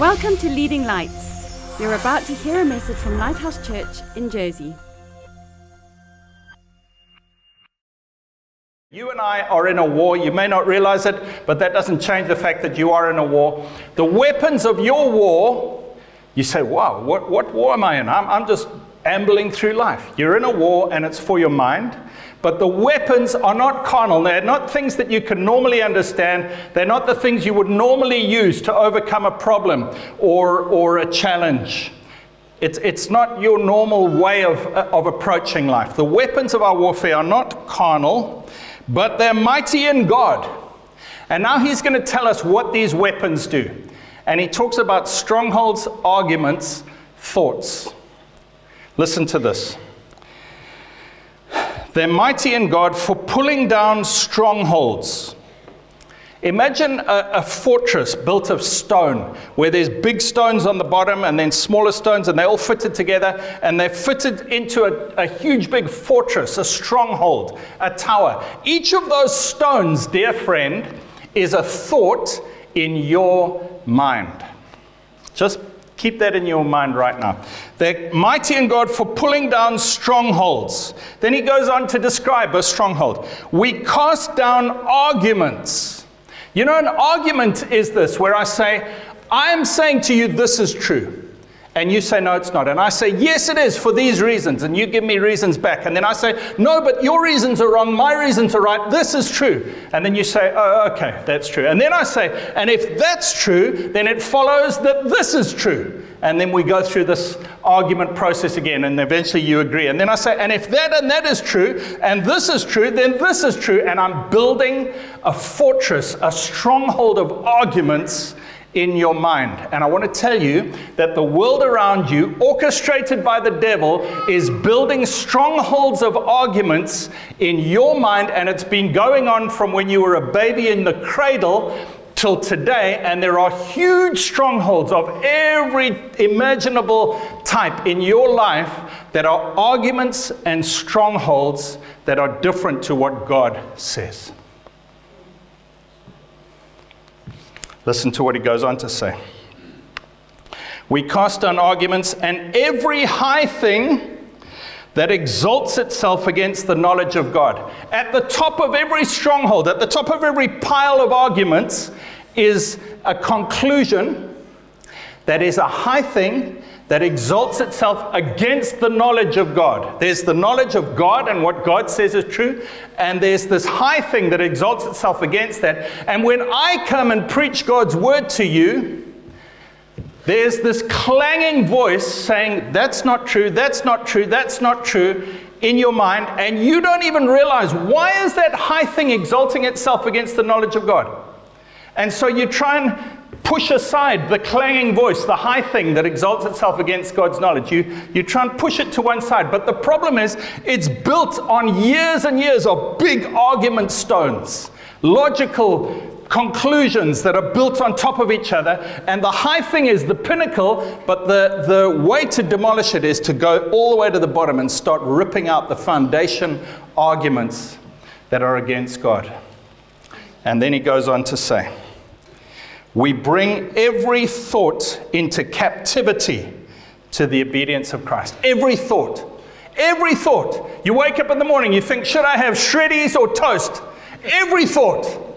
Welcome to Leading Lights. You're about to hear a message from Lighthouse Church in Jersey. You and I are in a war. You may not realize it, but that doesn't change the fact that you are in a war. The weapons of your war, you say, wow, what, what war am I in? I'm, I'm just ambling through life. You're in a war and it's for your mind. But the weapons are not carnal. They're not things that you can normally understand. They're not the things you would normally use to overcome a problem or, or a challenge. It's, it's not your normal way of, of approaching life. The weapons of our warfare are not carnal, but they're mighty in God. And now he's going to tell us what these weapons do. And he talks about strongholds, arguments, thoughts. Listen to this. They're mighty in God for pulling down strongholds. Imagine a, a, fortress built of stone where there's big stones on the bottom and then smaller stones, and they're all fitted together and they're fitted into a, a huge big fortress, a stronghold, a tower. Each of those stones, dear friend, is a thought in your mind. Just Keep that in your mind right now. They're mighty in God for pulling down strongholds. Then he goes on to describe a stronghold. We cast down arguments. You know, an argument is this where I say, I am saying to you, this is true. And you say, no, it's not. And I say, yes, it is for these reasons. And you give me reasons back. And then I say, no, but your reasons are wrong. My reasons are right. This is true. And then you say, oh, okay, that's true. And then I say, and if that's true, then it follows that this is true. And then we go through this argument process again. And eventually you agree. And then I say, and if that and that is true, and this is true, then this is true. And I'm building a fortress, a stronghold of arguments in your mind. And I want to tell you that the world around you, orchestrated by the devil, is building strongholds of arguments in your mind, and it's been going on from when you were a baby in the cradle till today, and there are huge strongholds of every imaginable type in your life that are arguments and strongholds that are different to what God says. Listen to what he goes on to say. We cast down arguments and every high thing that exalts itself against the knowledge of God. At the top of every stronghold, at the top of every pile of arguments, is a conclusion that is a high thing that exalts itself against the knowledge of God. There's the knowledge of God and what God says is true, and there's this high thing that exalts itself against that. And when I come and preach God's word to you, there's this clanging voice saying, That's not true, that's not true, that's not true in your mind, and you don't even realize why is that high thing exalting itself against the knowledge of God? And so you try and push aside the clanging voice, the high thing that exalts itself against God's knowledge. You, you try and push it to one side. But the problem is, it's built on years and years of big argument stones, logical conclusions that are built on top of each other. And the high thing is the pinnacle, but the, the way to demolish it is to go all the way to the bottom and start ripping out the foundation arguments that are against God. And then he goes on to say, we bring every thought into captivity to the obedience of Christ. Every thought. Every thought. You wake up in the morning, you think, should I have shreddies or toast? Every thought.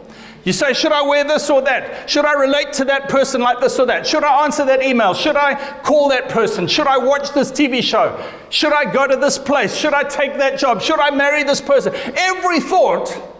You say, should I wear this or that? Should I relate to that person like this or that? Should I answer that email? Should I call that person? Should I watch this TV show? Should I go to this place? Should I take that job? Should I marry this person? Every thought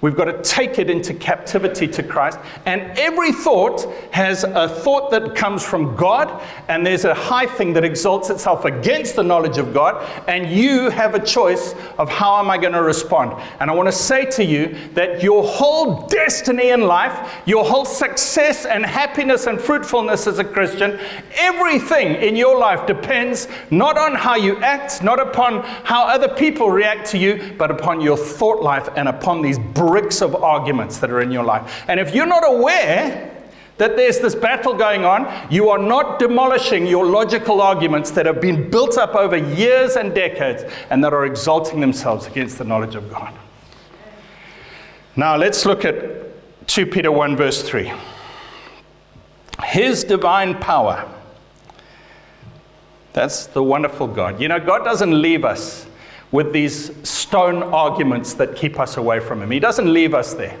We've got to take it into captivity to Christ. And every thought has a thought that comes from God, and there's a high thing that exalts itself against the knowledge of God. And you have a choice of how am I going to respond. And I want to say to you that your whole destiny in life, your whole success and happiness and fruitfulness as a Christian, everything in your life depends not on how you act, not upon how other people react to you, but upon your thought life and upon these bricks of arguments that are in your life. And if you're not aware that there's this battle going on, you are not demolishing your logical arguments that have been built up over years and decades and that are exalting themselves against the knowledge of God. Now let's look at 2 Peter 1, verse 3. His divine power. That's the wonderful God. You know, God doesn't leave us with these stone arguments that keep us away from Him. He doesn't leave us there.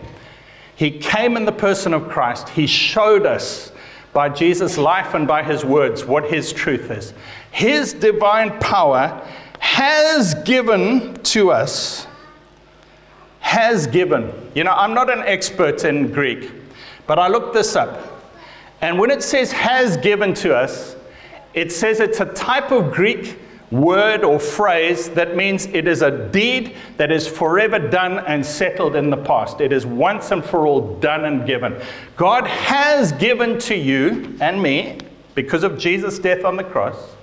He came in the person of Christ. He showed us by Jesus' life and by His words what His truth is. His divine power has given to us, has given. You know, I'm not an expert in Greek, but I looked this up. And when it says has given to us, it says it's a type of Greek word or phrase that means it is a deed that is forever done and settled in the past. It is once and for all done and given. God has given to you and me, because of Jesus' death on the cross,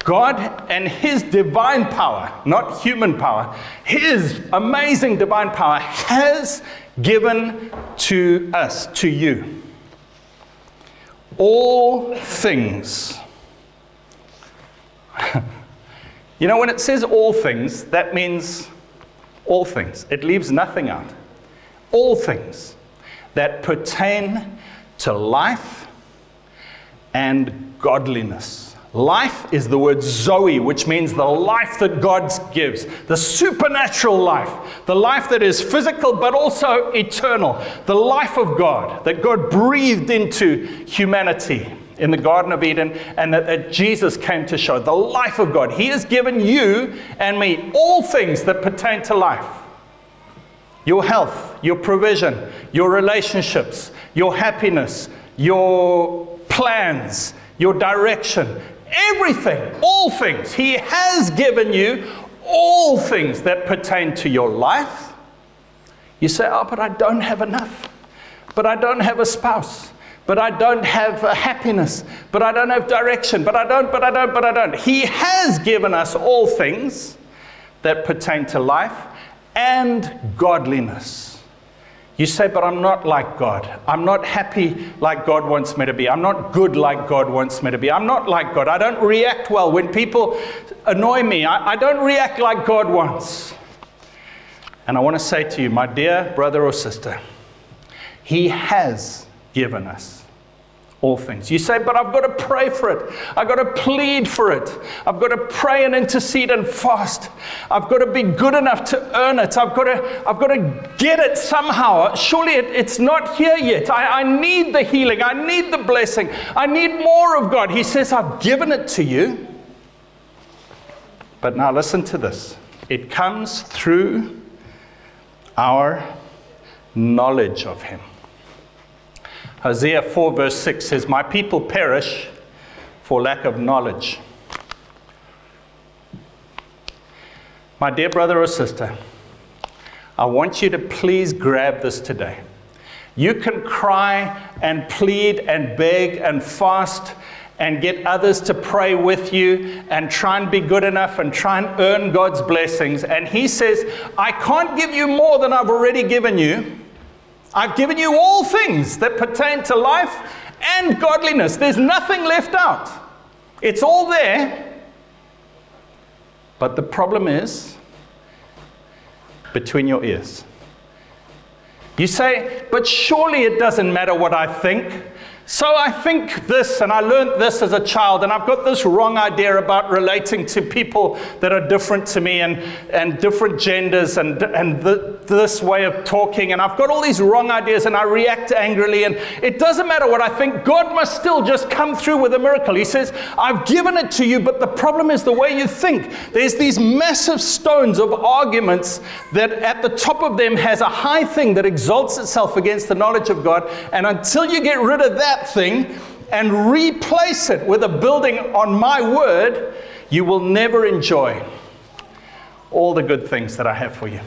God and His divine power, not human power, His amazing divine power has given to us, to you, all things you know, when it says all things, that means all things. It leaves nothing out. All things that pertain to life and godliness. Life is the word Zoe, which means the life that God gives, the supernatural life, the life that is physical but also eternal, the life of God that God breathed into humanity in the Garden of Eden, and that, that, Jesus came to show the life of God. He has given you and me all things that pertain to life your health, your provision, your relationships, your happiness, your plans, your direction, everything, all things. He has given you all things that pertain to your life. You say, Oh, but I don't have enough. But I don't have a spouse but I don't have uh, happiness, but I don't have direction, but I don't, but I don't, but I don't. He has given us all things that pertain to life and godliness. You say, but I'm not like God. I'm not happy like God wants me to be. I'm not good like God wants me to be. I'm not like God. I don't react well. When people annoy me, I, I don't react like God wants. And I want to say to you, my dear brother or sister, He has given us all things. You say, but I've got to pray for it. I've got to plead for it. I've got to pray and intercede and fast. I've got to be good enough to earn it. I've got to, I've got to get it somehow. Surely it, it's not here yet. I, I need the healing. I need the blessing. I need more of God. He says, I've given it to you. But now listen to this it comes through our knowledge of Him. Hosea 4, verse 6 says, My people perish for lack of knowledge. My dear brother or sister, I want you to please grab this today. You can cry and plead and beg and fast and get others to pray with you and try and be good enough and try and earn God's blessings. And He says, I can't give you more than I've already given you. I've given you all things that pertain to life and godliness. There's nothing left out. It's all there. But the problem is between your ears. You say, but surely it doesn't matter what I think. So I think this, and I learned this as a child, and I've got this wrong idea about relating to people that are different to me and, and different genders and, and the, this way of talking, and I've got all these wrong ideas, and I react angrily, and it doesn't matter what I think, God must still just come through with a miracle. He says, I've given it to you, but the problem is the way you think. There's these massive stones of arguments that at the top of them has a high thing that exalts itself against the knowledge of God, and until you get rid of that, that thing and replace it with a building on my word, you will never enjoy all the good things that I have for you.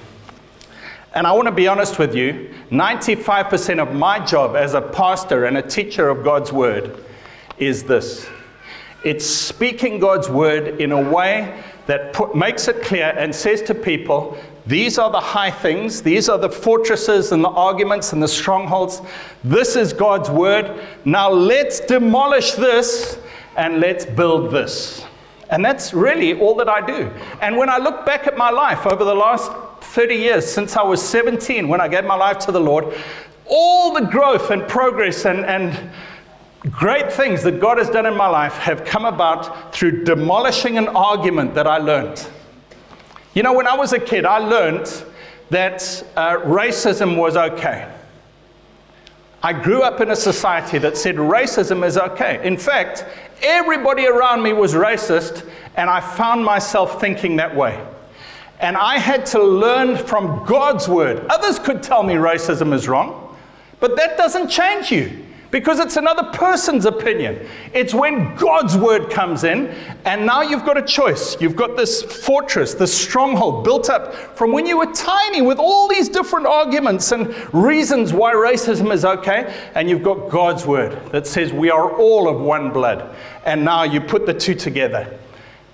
And I want to be honest with you 95% of my job as a pastor and a teacher of God's word is this it's speaking God's word in a way that put, makes it clear and says to people, these are the high things, these are the fortresses and the arguments and the strongholds. This is God's word. Now let's demolish this and let's build this. And that's really all that I do. And when I look back at my life over the last 30 years, since I was 17, when I gave my life to the Lord, all the growth and progress and, and great things that God has done in my life have come about through demolishing an argument that I learned. You know, when I was a kid, I learned that uh, racism was okay. I grew up in a society that said racism is okay. In fact, everybody around me was racist, and I found myself thinking that way. And I had to learn from God's word. Others could tell me racism is wrong, but that doesn't change you because it's another person's opinion. It's when God's word comes in, and now you've got a choice. You've got this fortress, this stronghold built up from when you were tiny with all these different arguments and reasons why racism is okay, and you've got God's word that says we are all of one blood. And now you put the two together.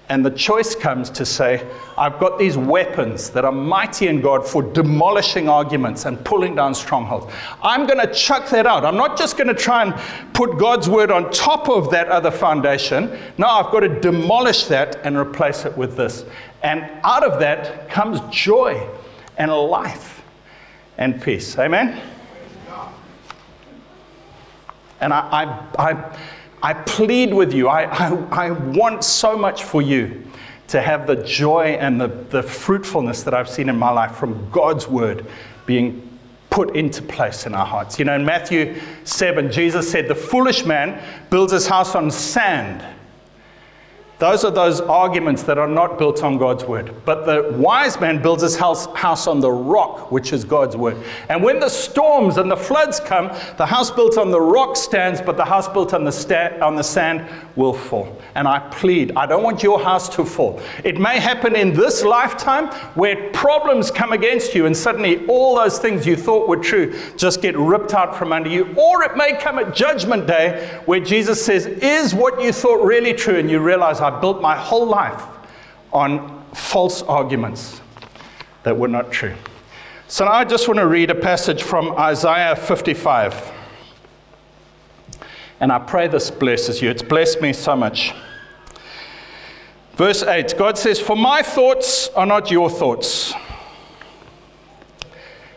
And the choice comes to say, I've got these weapons that are mighty in God for demolishing arguments and pulling down strongholds. I'm going to chuck that out. I'm not just going to try and put God's word on top of that other foundation. No, I've got to demolish that and replace it with this. And out of that comes joy and life and peace. Amen? And I, I, I I plead with you. I, I, I, want so much for you to have the joy and the, the fruitfulness that I've seen in my life from God's word being put into place in our hearts. You know, in Matthew 7, Jesus said, The foolish man builds his house on sand those are those arguments that are not built on God's word. But the wise man builds his house, house on the rock, which is God's word. And when the storms and the floods come, the house built on the rock stands, but the house built on the, sta- on the sand will fall. And I plead, I don't want your house to fall. It may happen in this lifetime where problems come against you, and suddenly all those things you thought were true just get ripped out from under you. Or it may come at Judgment Day where Jesus says, Is what you thought really true? And you realize, I built my whole life on false arguments that were not true. So now I just want to read a passage from Isaiah 55. And I pray this blesses you. It's blessed me so much. Verse 8 God says, For my thoughts are not your thoughts.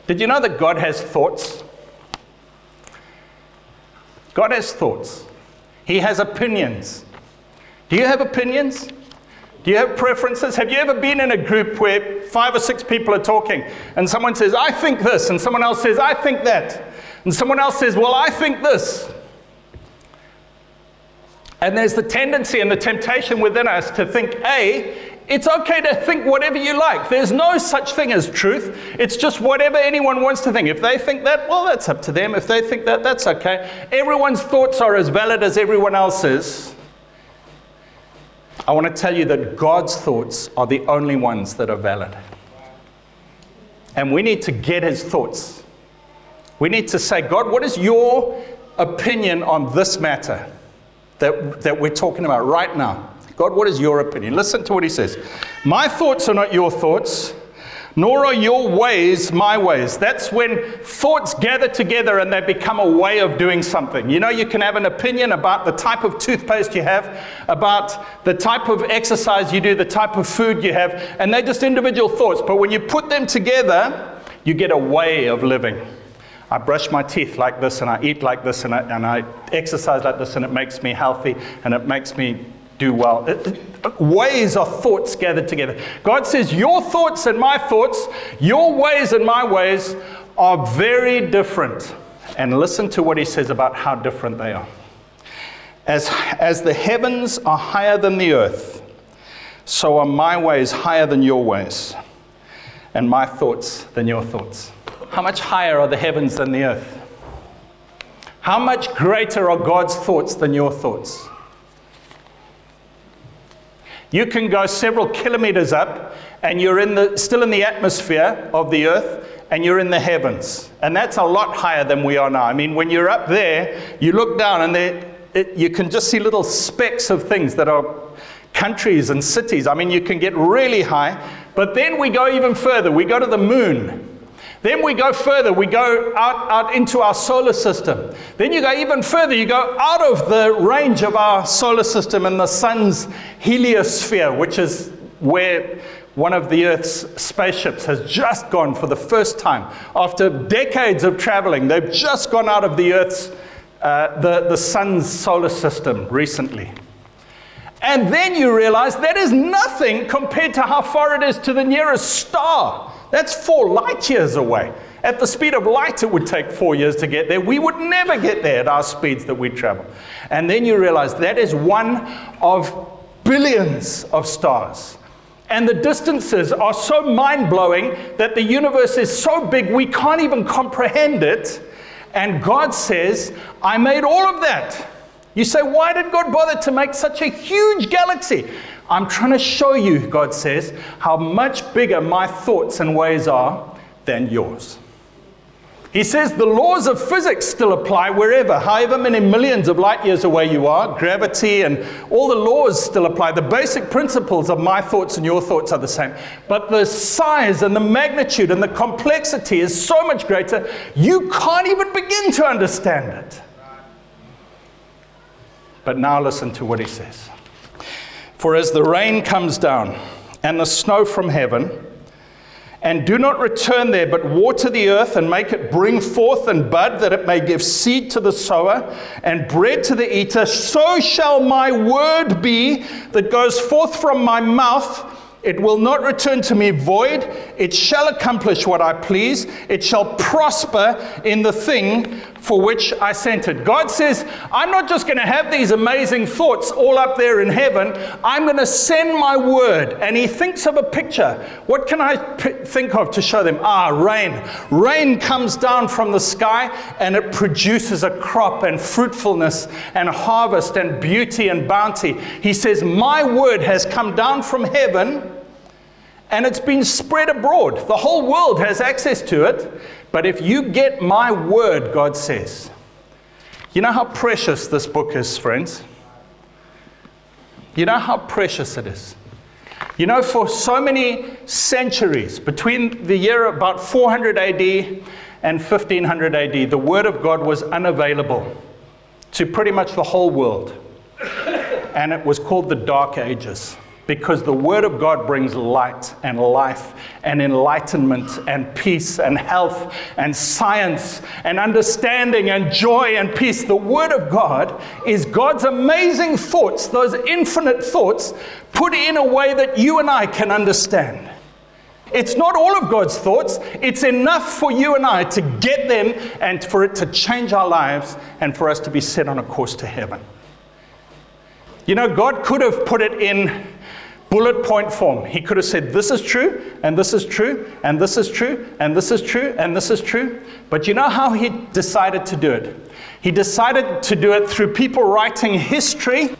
Did you know that God has thoughts? God has thoughts. He has opinions. Do you have opinions? Do you have preferences? Have you ever been in a group where five or six people are talking and someone says, I think this, and someone else says, I think that, and someone else says, Well, I think this? And there's the tendency and the temptation within us to think, A, it's okay to think whatever you like. There's no such thing as truth. It's just whatever anyone wants to think. If they think that, well, that's up to them. If they think that, that's okay. Everyone's thoughts are as valid as everyone else's. I want to tell you that God's thoughts are the only ones that are valid. And we need to get his thoughts. We need to say, God, what is your opinion on this matter that, that we're talking about right now? God, what is your opinion? Listen to what he says. My thoughts are not your thoughts nor are your ways my ways. That's when thoughts gather together and they become a way of doing something. You know, you can have an opinion about the type of toothpaste you have, about the type of exercise you do, the type of food you have, and they're just individual thoughts. But when you put them together, you get a way of living. I brush my teeth like this, and I eat like this, and I, and I exercise like this, and it makes me healthy, and it makes me do well. Uh, uh, ways of thoughts gathered together. God says, Your thoughts and my thoughts, your ways and my ways are very different. And listen to what he says about how different they are. As, as the heavens are higher than the earth, so are my ways higher than your ways, and my thoughts than your thoughts. How much higher are the heavens than the earth? How much greater are God's thoughts than your thoughts? You can go several kilometers up and you're in the, still in the atmosphere of the earth and you're in the heavens. And that's a lot higher than we are now. I mean, when you're up there, you look down and it, you can just see little specks of things that are countries and cities. I mean, you can get really high. But then we go even further. We go to the moon. Then we go further, we go out, out into our solar system. Then you go even further, you go out of the range of our solar system and the sun's heliosphere, which is where one of the Earth's spaceships has just gone for the first time. After decades of traveling, they've just gone out of the Earth's uh, the, the sun's solar system recently. And then you realize that is nothing compared to how far it is to the nearest star. That's four light years away. At the speed of light, it would take four years to get there. We would never get there at our speeds that we travel. And then you realize that is one of billions of stars. And the distances are so mind blowing that the universe is so big we can't even comprehend it. And God says, I made all of that. You say, why did God bother to make such a huge galaxy? I'm trying to show you, God says, how much bigger my thoughts and ways are than yours. He says the laws of physics still apply wherever, however many millions of light years away you are. Gravity and all the laws still apply. The basic principles of my thoughts and your thoughts are the same. But the size and the magnitude and the complexity is so much greater, you can't even begin to understand it. But now listen to what he says. For as the rain comes down and the snow from heaven, and do not return there, but water the earth and make it bring forth and bud, that it may give seed to the sower and bread to the eater, so shall my word be that goes forth from my mouth. It will not return to me void. It shall accomplish what I please. It shall prosper in the thing for which I sent it. God says, I'm not just going to have these amazing thoughts all up there in heaven. I'm going to send my word. And he thinks of a picture. What can I p- think of to show them? Ah, rain. Rain comes down from the sky and it produces a crop and fruitfulness and harvest and beauty and bounty. He says, My word has come down from heaven and it's been spread abroad. The whole world has access to it. But if you get my word, God says, you know how precious this book is, friends? You know how precious it is. You know, for so many centuries, between the year about 400 AD and 1500 AD, the Word of God was unavailable to pretty much the whole world. And it was called the Dark Ages because the Word of God brings light and life and enlightenment and peace and health and science and understanding and joy and peace. The Word of God is God's amazing thoughts, those infinite thoughts, put in a way that you and I can understand. It's not all of God's thoughts. It's enough for you and I to get them and for it to change our lives and for us to be set on a course to heaven. You know, God could have put it in bullet point form. He could have said, This is true, and this is true, and this is true, and this is true, and this is true. But you know how he decided to do it? He decided to do it through people writing history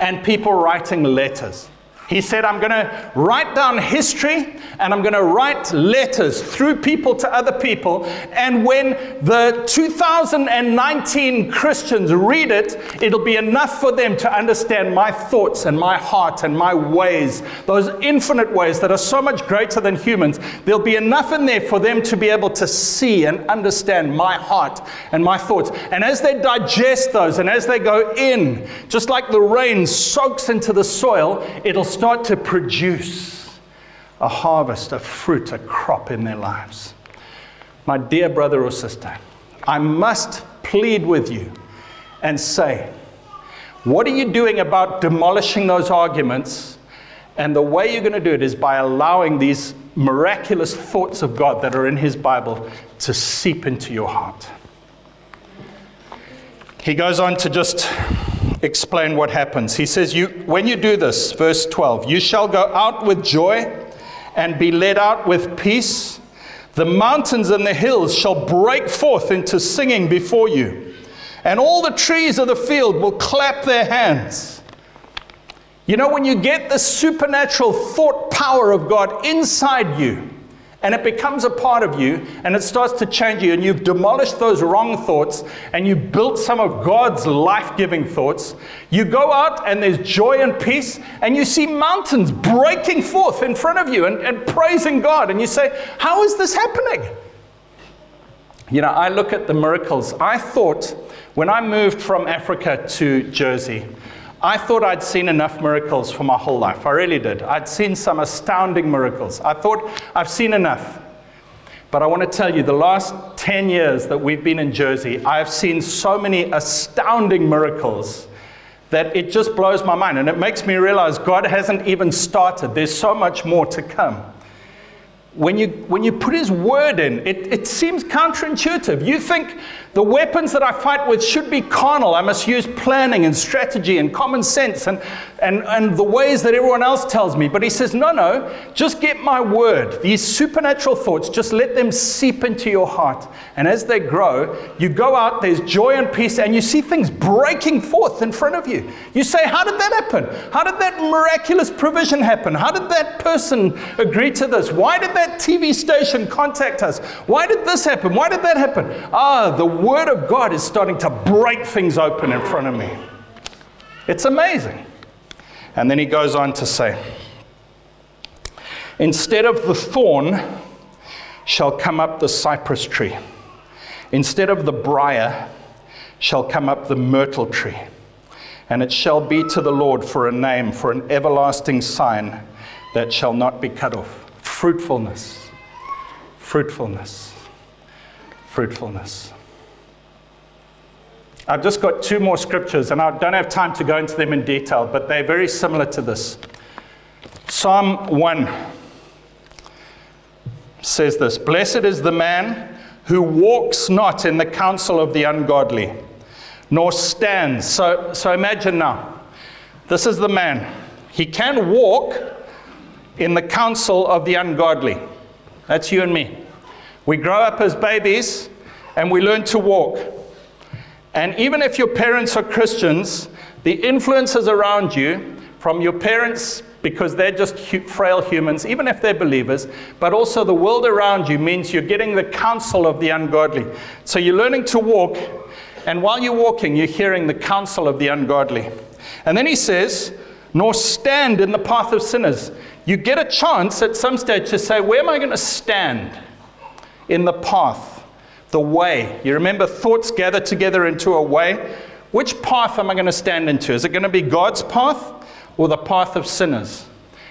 and people writing letters. He said, I'm going to write down history and I'm going to write letters through people to other people. And when the 2019 Christians read it, it'll be enough for them to understand my thoughts and my heart and my ways, those infinite ways that are so much greater than humans. There'll be enough in there for them to be able to see and understand my heart and my thoughts. And as they digest those and as they go in, just like the rain soaks into the soil, it'll start to produce a harvest, a fruit, a crop in their lives. My dear brother or sister, I must plead with you and say, what are you doing about demolishing those arguments? And the way you're going to do it is by allowing these miraculous thoughts of God that are in His Bible to seep into your heart. He goes on to just explain what happens. He says, you, When you do this, verse 12, you shall go out with joy and be led out with peace. The mountains and the hills shall break forth into singing before you, and all the trees of the field will clap their hands. You know, when you get the supernatural thought power of God inside you, and it becomes a part of you and it starts to change you and you've demolished those wrong thoughts and you built some of God's life-giving thoughts. You go out and there's joy and peace and you see mountains breaking forth in front of you and, and praising God and you say how is this happening? You know I look at the miracles. I thought when I moved from Africa to Jersey I thought I'd seen enough miracles for my whole life. I really did. I'd seen some astounding miracles. I thought I've seen enough. But I want to tell you, the last 10 years that we've been in Jersey, I've seen so many astounding miracles that it just blows my mind. And it makes me realize God hasn't even started. There's so much more to come when you, when you put his word in, it, it seems counterintuitive. You think the weapons that I fight with should be carnal. I must use planning and strategy and common sense and, and, and the ways that everyone else tells me. But he says, no, no, just get my word. These supernatural thoughts, just let them seep into your heart. And as they grow, you go out, there's joy and peace, and you see things breaking forth in front of you. You say, How did that happen? How did that miraculous provision happen? How did that person agree to this? Why did that TV station contact us? Why did this happen? Why did that happen? Ah, the Word of God is starting to break things open in front of me. It's amazing. And then he goes on to say, Instead of the thorn shall come up the cypress tree, instead of the brier shall come up the myrtle tree. And it shall be to the Lord for a name, for an everlasting sign that shall not be cut off. Fruitfulness, fruitfulness, fruitfulness. I've just got two more scriptures, and I don't have time to go into them in detail, but they're very similar to this. Psalm 1 says this Blessed is the man who walks not in the counsel of the ungodly, nor stands. So, so imagine now, this is the man. He can walk in the counsel of the ungodly. That's you and me. We grow up as babies and we learn to walk. And even if your parents are Christians, the influences around you from your parents, because they're just frail humans, even if they're believers, but also the world around you means you're getting the counsel of the ungodly. So you're learning to walk, and while you're walking, you're hearing the counsel of the ungodly. And then he says, nor stand in the path of sinners. You get a chance at some stage to say, Where am I going to stand in the path? The way. You remember thoughts gather together into a way? Which path am I going to stand into? Is it going to be God's path or the path of sinners?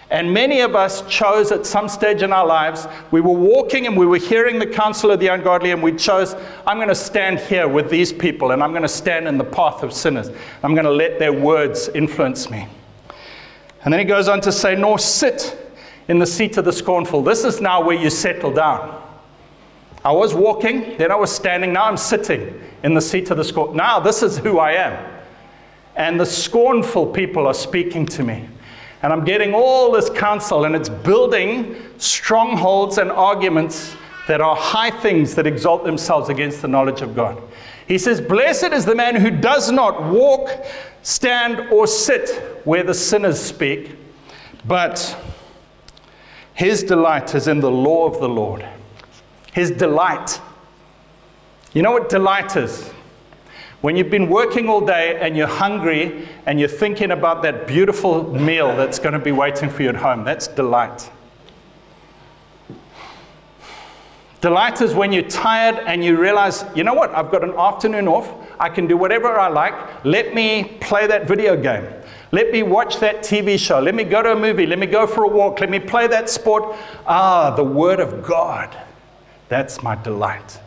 And many of us chose at some stage in our lives, we were walking and we were hearing the counsel of the ungodly, and we chose, I'm going to stand here with these people and I'm going to stand in the path of sinners. I'm going to let their words influence me. And then he goes on to say, Nor sit in the seat of the scornful. This is now where you settle down. I was walking, then I was standing, now I'm sitting in the seat of the scorn. Now this is who I am. And the scornful people are speaking to me. And I'm getting all this counsel, and it's building strongholds and arguments that are high things that exalt themselves against the knowledge of God. He says, Blessed is the man who does not walk, stand, or sit where the sinners speak, but his delight is in the law of the Lord his delight. You know what delight is? When you've been working all day and you're hungry and you're thinking about that beautiful meal that's going to be waiting for you at home, that's delight. Delight is when you're tired and you realize, you know what, I've got an afternoon off. I can do whatever I like. Let me play that video game. Let me watch that TV show. Let me go to a movie. Let me go for a walk. Let me play that sport. Ah, the Word of God. That's my delight.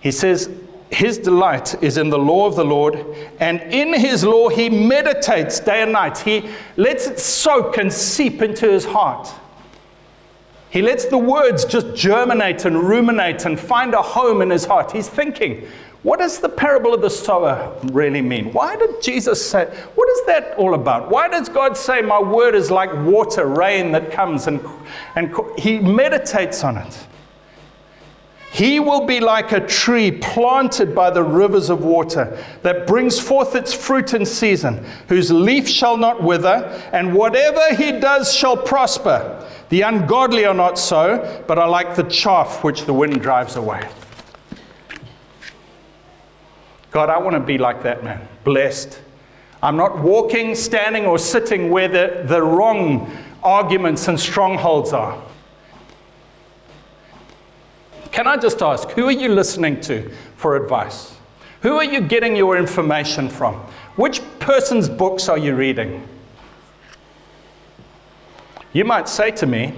He says, his delight is in the law of the Lord, and in his law he meditates day and night. He lets it soak and seep into his heart. He lets the words just germinate and ruminate and find a home in his heart. He's thinking, what does the parable of the sower really mean? Why did Jesus say, what is that all about? Why does God say, my word is like water, rain that comes? And, and he meditates on it. He will be like a tree planted by the rivers of water that brings forth its fruit in season, whose leaf shall not wither, and whatever he does shall prosper. The ungodly are not so, but are like the chaff which the wind drives away. God, I want to be like that man, blessed. I'm not walking, standing, or sitting where the, the wrong arguments and strongholds are. Can I just ask, who are you listening to for advice? Who are you getting your information from? Which person's books are you reading? You might say to me,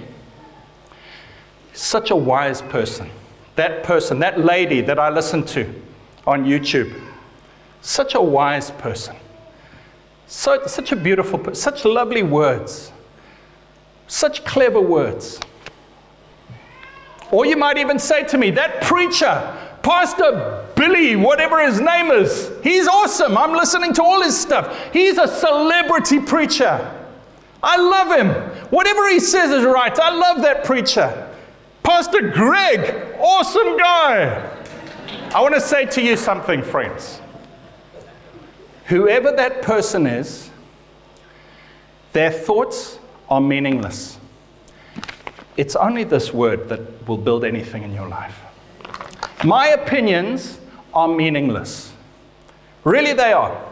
Such a wise person. That person, that lady that I listened to on YouTube. Such a wise person. So, such a beautiful, such lovely words. Such clever words. Or you might even say to me, that preacher, Pastor Billy, whatever his name is, he's awesome. I'm listening to all his stuff. He's a celebrity preacher. I love him. Whatever he says is right. I love that preacher. Pastor Greg, awesome guy. I want to say to you something, friends. Whoever that person is, their thoughts are meaningless. It's only this word that will build anything in your life. My opinions are meaningless. Really, they are.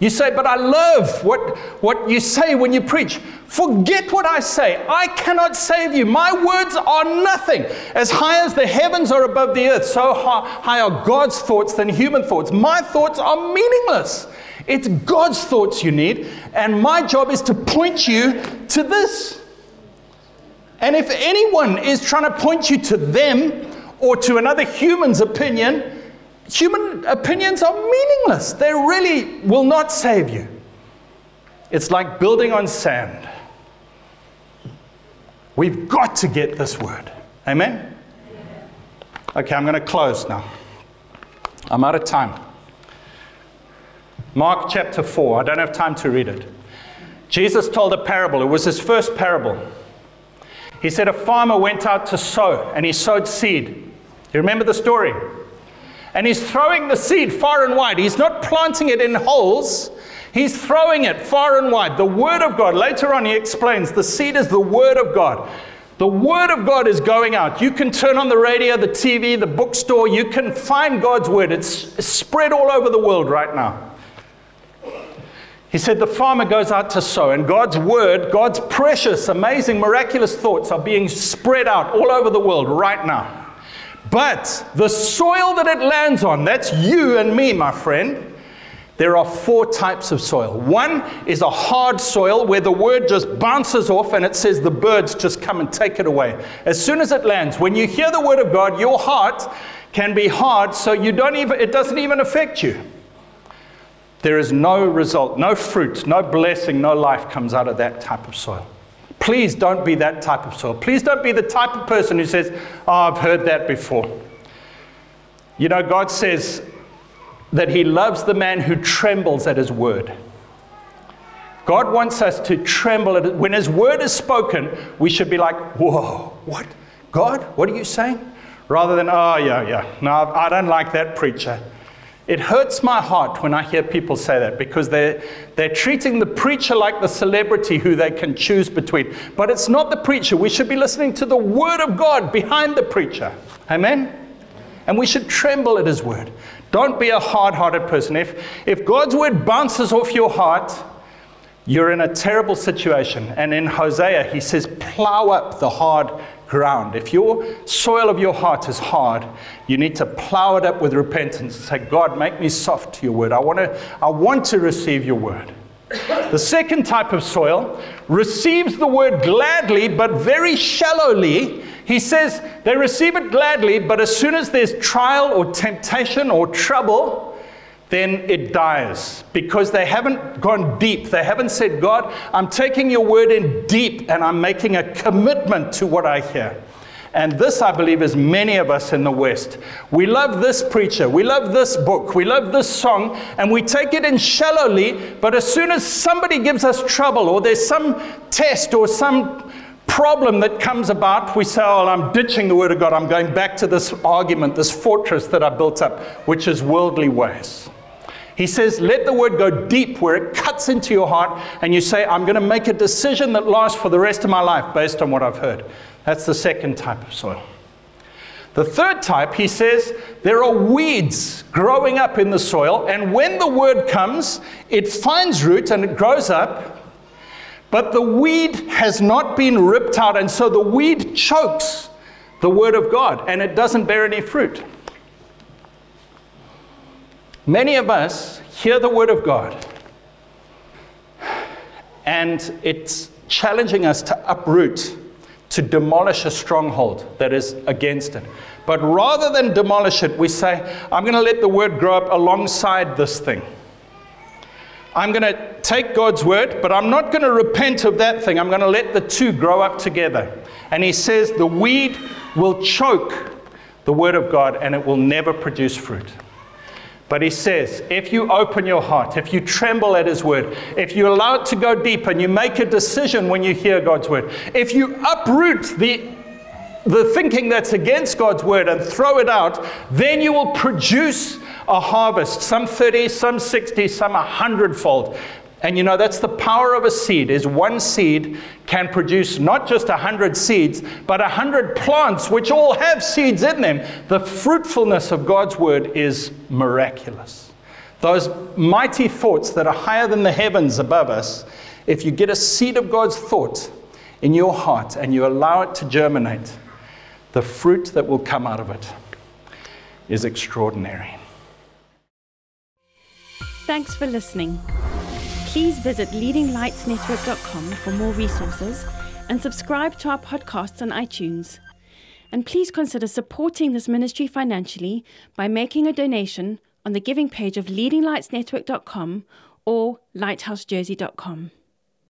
You say, but I love what, what you say when you preach. Forget what I say. I cannot save you. My words are nothing. As high as the heavens are above the earth, so high are God's thoughts than human thoughts. My thoughts are meaningless. It's God's thoughts you need, and my job is to point you to this. And if anyone is trying to point you to them or to another human's opinion, human opinions are meaningless. They really will not save you. It's like building on sand. We've got to get this word. Amen? Okay, I'm going to close now. I'm out of time. Mark chapter 4. I don't have time to read it. Jesus told a parable. It was his first parable. He said a farmer went out to sow and he sowed seed. You remember the story? And he's throwing the seed far and wide. He's not planting it in holes, he's throwing it far and wide. The Word of God, later on, he explains the seed is the Word of God. The Word of God is going out. You can turn on the radio, the TV, the bookstore. You can find God's Word. It's spread all over the world right now. He said the farmer goes out to sow, and God's word, God's precious, amazing, miraculous thoughts are being spread out all over the world right now. But the soil that it lands on, that's you and me, my friend. There are four types of soil. One is a hard soil where the word just bounces off and it says the birds just come and take it away. As soon as it lands, when you hear the word of God, your heart can be hard so you don't even it doesn't even affect you. There is no result, no fruit, no blessing, no life comes out of that type of soil. Please don't be that type of soil. Please don't be the type of person who says, Oh, I've heard that before. You know, God says that He loves the man who trembles at His word. God wants us to tremble at it. When His word is spoken, we should be like, Whoa, what? God, what are you saying? Rather than, Oh, yeah, yeah. No, I don't like that preacher. It hurts my heart when I hear people say that because they're, they're treating the preacher like the celebrity who they can choose between. But it's not the preacher. We should be listening to the word of God behind the preacher. Amen? And we should tremble at his word. Don't be a hard hearted person. If, if God's word bounces off your heart, you're in a terrible situation. And in Hosea, he says, plow up the hard ground. If your soil of your heart is hard, you need to plow it up with repentance and say, God, make me soft to your word. I want to, I want to receive your word. The second type of soil receives the word gladly, but very shallowly. He says they receive it gladly, but as soon as there's trial or temptation or trouble, then it dies because they haven't gone deep. They haven't said, God, I'm taking your word in deep and I'm making a commitment to what I hear. And this, I believe, is many of us in the West. We love this preacher, we love this book, we love this song, and we take it in shallowly. But as soon as somebody gives us trouble, or there's some test or some problem that comes about, we say, Oh, I'm ditching the Word of God. I'm going back to this argument, this fortress that I built up, which is worldly ways. He says, let the word go deep where it cuts into your heart, and you say, I'm going to make a decision that lasts for the rest of my life based on what I've heard. That's the second type of soil. The third type, he says, there are weeds growing up in the soil, and when the word comes, it finds root and it grows up, but the weed has not been ripped out, and so the weed chokes the word of God and it doesn't bear any fruit. Many of us hear the word of God, and it's challenging us to uproot, to demolish a stronghold that is against it. But rather than demolish it, we say, I'm going to let the word grow up alongside this thing. I'm going to take God's word, but I'm not going to repent of that thing. I'm going to let the two grow up together. And he says the weed will choke the word of God and it will never produce fruit. But he says, if you open your heart, if you tremble at his word, if you allow it to go deep and you make a decision when you hear God's word, if you uproot the, the thinking that's against God's word and throw it out, then you will produce a harvest, some 30, some 60, some 100 fold. And you know, that's the power of a seed, is one seed can produce not just a hundred seeds, but a hundred plants which all have seeds in them. The fruitfulness of God's word is miraculous. Those mighty thoughts that are higher than the heavens above us, if you get a seed of God's thought in your heart and you allow it to germinate, the fruit that will come out of it is extraordinary. Thanks for listening. Please visit leadinglightsnetwork.com for more resources and subscribe to our podcasts on iTunes. And please consider supporting this ministry financially by making a donation on the giving page of leadinglightsnetwork.com or lighthousejersey.com.